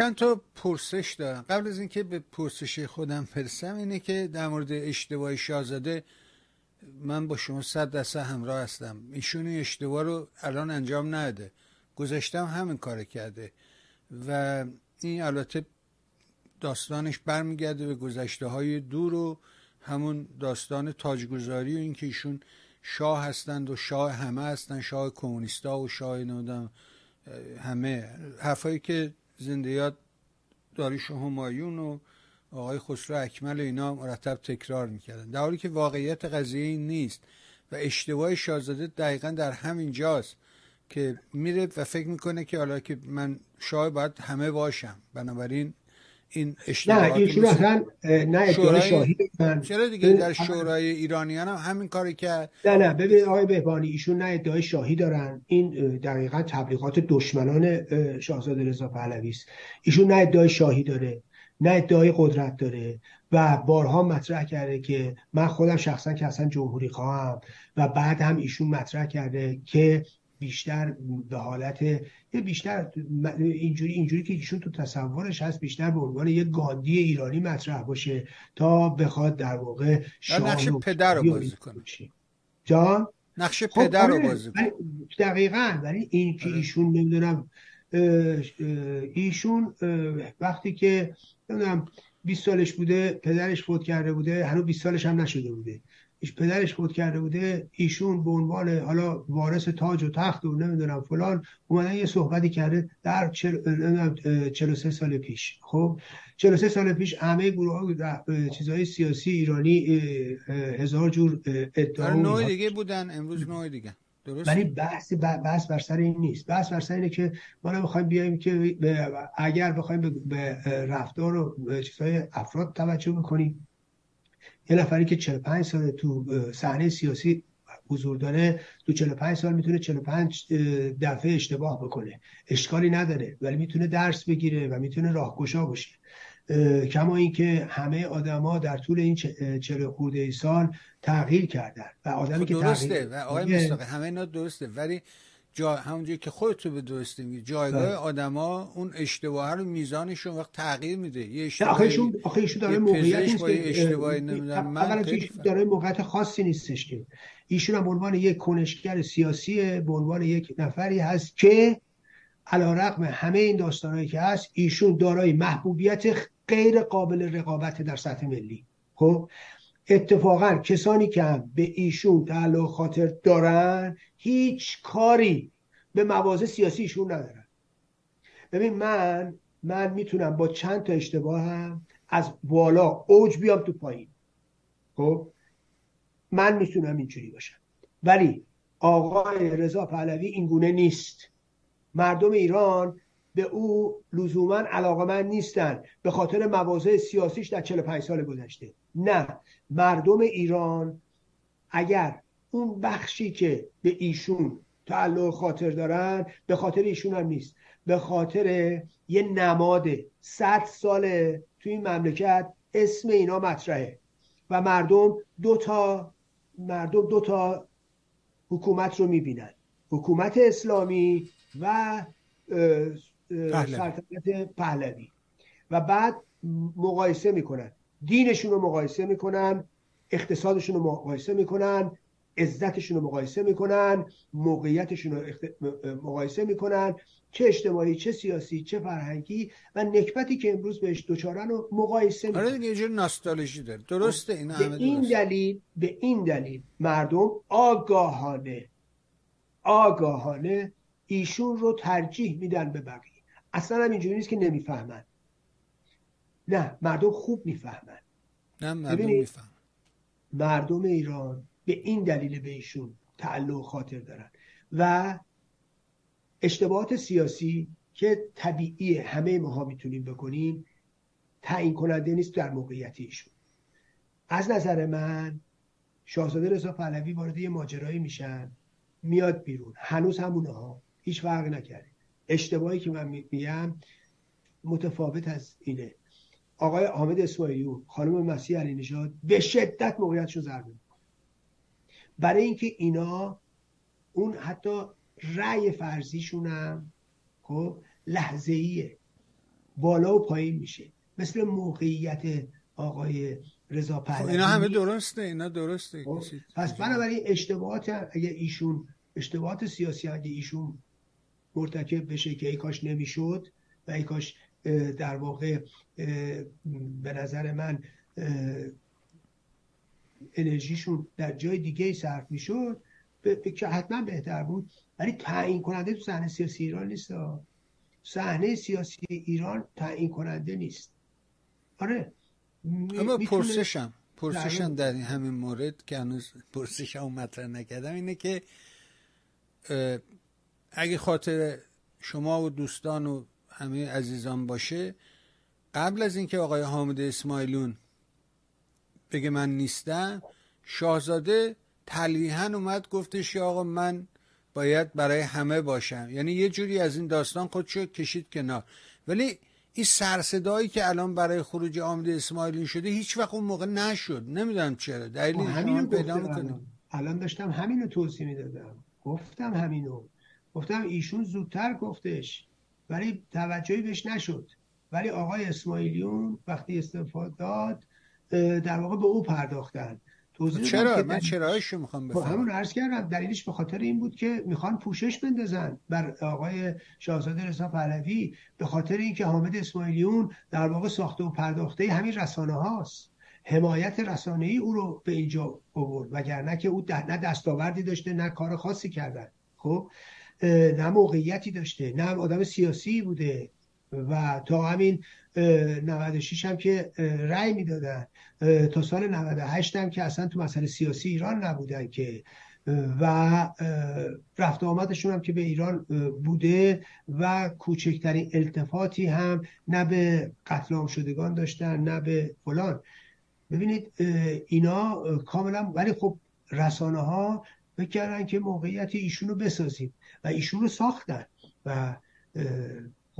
چند تا پرسش دارم. قبل از اینکه به پرسش خودم برسم اینه که در مورد اشتباه شاهزاده من با شما صد دسته همراه هستم. ایشون اشتباه رو الان انجام نده. گذاشتم همین کار کرده. و این البته داستانش برمیگرده به گذشته های دور و همون داستان تاجگذاری و اینکه ایشون شاه هستند و شاه همه هستند شاه کمونیستا و شاه نودم همه. حرفایی که زندیات داریش همایون و آقای خسرو اکمل اینا مرتب تکرار می‌کردن. در حالی که واقعیت قضیه این نیست و اشتباه شاهزاده دقیقا در همین جاست که میره و فکر می‌کنه که حالا که من شاه باید همه باشم. بنابراین این اشتباهات نه ایشون اصلا نه شاهی من. چرا دیگه در شورای ایرانیان هم همین کاری کرد؟ نه نه ببین آقای بهبانی ایشون نه ادعای شاهی دارن. این دقیقا تبلیغات دشمنان شاهزاده رضا پهلوی است. ایشون نه ادعای شاهی داره نه ادعای قدرت داره و بارها مطرح کرده که من خودم شخصا که اصلا جمهوری خواهم و بعد هم ایشون مطرح کرده که بیشتر به حالت یه بیشتر اینجوری اینجوری که ایشون تو تصورش هست بیشتر به عنوان یه گاندی ایرانی مطرح باشه تا بخواد در واقع نقش پدر رو بازی کنه. جان؟ نقش خب، پدر رو آره، بازی کنه. دقیقا ولی این که آره. ایشون نمی‌دونم ایشون وقتی که نمی‌دونم 20 سالش بوده پدرش فوت کرده بوده هنوز 20 سالش هم نشده بوده. پدرش فوت کرده بوده ایشون به عنوان حالا وارث تاج و تخت و نمی‌دونم فلان اومدن یه صحبتی کرده در 43 سال پیش. خب 43 سال پیش همه گروه ها چیزهای سیاسی ایرانی هزار جور ادعا نوع دیگه بودن امروز نوع دیگه. درست؟ ولی بحث بحث بر سر این نیست. بحث بر سر اینه که ما نمی‌خوایم بیایم که اگر بخوایم به رفتار و چیزهای افراد توجه بکنیم. یه نفری که 45 سال تو صحنه سیاسی حضور داره تو 45 سال می‌تونه 45 دفعه اشتباه بکنه. اشکالی نداره ولی می‌تونه درس بگیره و می‌تونه راهگشا باشه. کما اینکه همه آدما در طول این چهل خورده ای سال تغییر کردن و آدمی که درسته و آقای همه اینا درسته ولی جا همونجوری که خودتو به درستی میگی جایگاه بله. آدما اون اشتباه رو میزانشون وقت تغییر میده. یه اشتباه آخه ایشون آخه ایشون داره موقعیت نیست اشتباهی نمی‌دونم من داره موقعیت خاصی نیستش که. ایشون هم به عنوان یک کنشگر سیاسی به عنوان یک نفری هست که علا رقم همه این داستانهایی که هست ایشون دارای محبوبیت غیر قابل رقابت در سطح ملی. خب اتفاقا کسانی که هم به ایشون تعلق خاطر دارن هیچ کاری به مواضع سیاسی ایشون ندارن. ببین من من می‌تونم با چند تا اشتباه هم از بالا اوج بیام تو پایین. خب؟ من می‌تونم اینجوری باشم. ولی آقای رضا پهلوی اینگونه نیست. مردم ایران به او لزوما علاقه من نیستن به خاطر مواضع سیاسیش در 45 سال گذشته. نه مردم ایران اگر اون بخشی که به ایشون تعلق خاطر دارن به خاطر ایشون هم نیست. به خاطر یه نماد صد ساله توی این مملکت اسم اینا مطرحه و مردم دو تا مردم دو تا حکومت رو می‌بینن. حکومت اسلامی و سلطنت پهلوی. و بعد مقایسه می‌کنن. دینشون رو مقایسه می‌کنن اقتصادشون رو مقایسه می‌کنن عزتشون رو مقایسه می‌کنن موقعیتشون رو مقایسه می‌کنن چه اجتماعی چه سیاسی چه فرهنگی و نکبتی که امروز بهش دوچارن رو مقایسه می‌کنن. آره دیگه ناستالژی داره. درسته این به این دلیل به این دلیل مردم آگاهانه آگاهانه ایشون رو ترجیح میدن به بقیه. اصلا هم اینجوری نیست که نمی‌فهمن. نه مردم خوب می‌فهمن. نه مردم می‌فهمن. مردم ایران به این دلیل به ایشون تعلق خاطر دارن. و اشتباهات سیاسی که طبیعی همه ماها می‌تونیم بکنیم تعیین کننده نیست در موقعیت ایشون. از نظر من شاهزاده رضا پهلوی وارد یه ماجرایی میشن میاد بیرون. هنوز همونه ها. هیچ فرق نکرده. اشتباهی که من میگم متفاوت از اینه. آقای حامد اسماعیلیون خانم مسیح علی نژاد به شدت موقعیتشون ضربه برای اینکه اینا اون حتی رأی فرضیشون هم خب لحظه ایه بالا و پایین میشه. مثل موقعیت آقای رضا خب، پهلوی. اینا همه درسته اینا درسته. خب، پس بنابراین اشتباهات اگه ایشون اشتباهات سیاسی اگه ایشون مرتکب بشه که ای کاش نمی‌شد و ای کاش در واقع به نظر من انرژیشون در جای دیگه صرف می‌شد که حتما بهتر بود. ولی تعیین کننده تو صحنه سیاسی ایران نیست صحنه سیاسی ایران تعیین کننده نیست. آره. اما پرسشم پرسشم در این همین مورد که هنوز پرسشم مطرح نکردم اینه که اگه خاطر شما و دوستان و همه عزیزان باشه قبل از اینکه آقای حامد اسماعیلون بگه من نیستم. شاهزاده تلیحا اومد گفتش که آقا من باید برای همه باشم. یعنی یه جوری از این داستان خودشو کشید کنار. ولی این سرصدایی که الان برای خروج آمد اسماعیلون شده هیچ وقت اون موقع نشد. نمی‌دونم چرا. همینو پیدا می‌کنیم الان داشتم همینو توضیح می‌دادم. گفتم همینو. گفتم ایشون زودتر گفتش. ولی توجهی بهش نشد. ولی آقای اسماعیلیون وقتی استفاده داد در واقع به او پرداختن. توضیح چرا؟ من چرایشو می‌خوام خب، بفهمم. همون عرض کردم. دلیلش به خاطر این بود که می‌خوان پوشش بندازن بر آقای شاهزاده رضا پهلوی به خاطر اینکه حامد اسماعیلیون در واقع ساخته و پرداخته همین رسانه هاست. حمایت رسانه ای او رو به اینجا آورد وگرنه که او نه دستاوردی داشته نه کار خاصی کردن. خب نه موقعیتی داشته نه آدم سیاسی بوده و تا همین 96 هم که رأی می‌دادن. تا سال 98 هم که اصلا تو مسئله سیاسی ایران نبودن که. و رفت آمدشون هم که به ایران بوده و کوچکترین التفاتی هم نه به قتل عام شدگان داشتن نه به فلان. ببینید اینا کاملا ولی خب رسانه ها بکردن که موقعیت ایشون بسازیم و ایشون رو ساختن و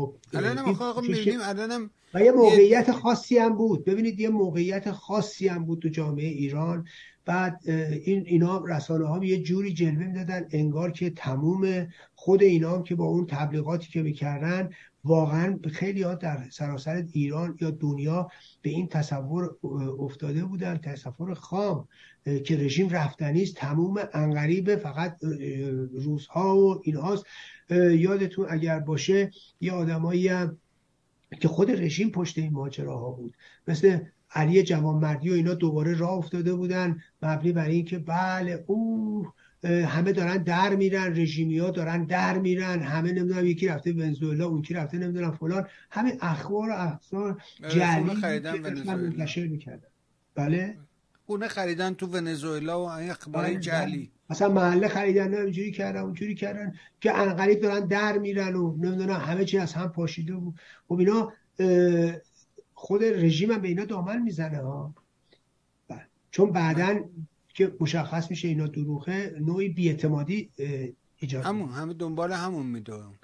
خب الانم و یه موقعیت خاصی هم بود. ببینید یه موقعیت خاصی هم بود تو جامعه ایران. بعد این اینا رسانه ها یه جوری جلوه می‌دادن انگار که تموم خود اینا هم که با اون تبلیغاتی که می‌کردن واقعا خیلی ها در سراسر ایران یا دنیا به این تصور افتاده بودن. تصور خام که رژیم رفتنی است تموم انقریب فقط روزها و اینهاست. یادتون اگر باشه یه آدمایی هم که خود رژیم پشت این ماجراها بود. مثل علی جوانمردی و اینا دوباره راه افتاده بودن. مبنی بر اینکه بله او همه دارن در میرن رژیمی ها دارن در میرن همه نمی‌دونم یکی رفته ونزوئلا اون کی رفته نمی‌دونم فلان. همه اخبار و اخبار جعلی منتشر می‌کردن بله؟ خونه خریدن تو ونزوئلا و اخبار بله، جعلی. بله. مثلا محله خریدن اینجوری کردن اونجوری کردن که انقریب دارن در میرن و نمی‌دونم همه چی از هم پاشیده بود. خب اینا خود رژیم هم به اینا دامن می‌زنه ها. بله. چون بعدا که مشخص میشه اینا دروغه نوعی بیاعتمادی ایجاد همون همه دنبال همون می‌دونم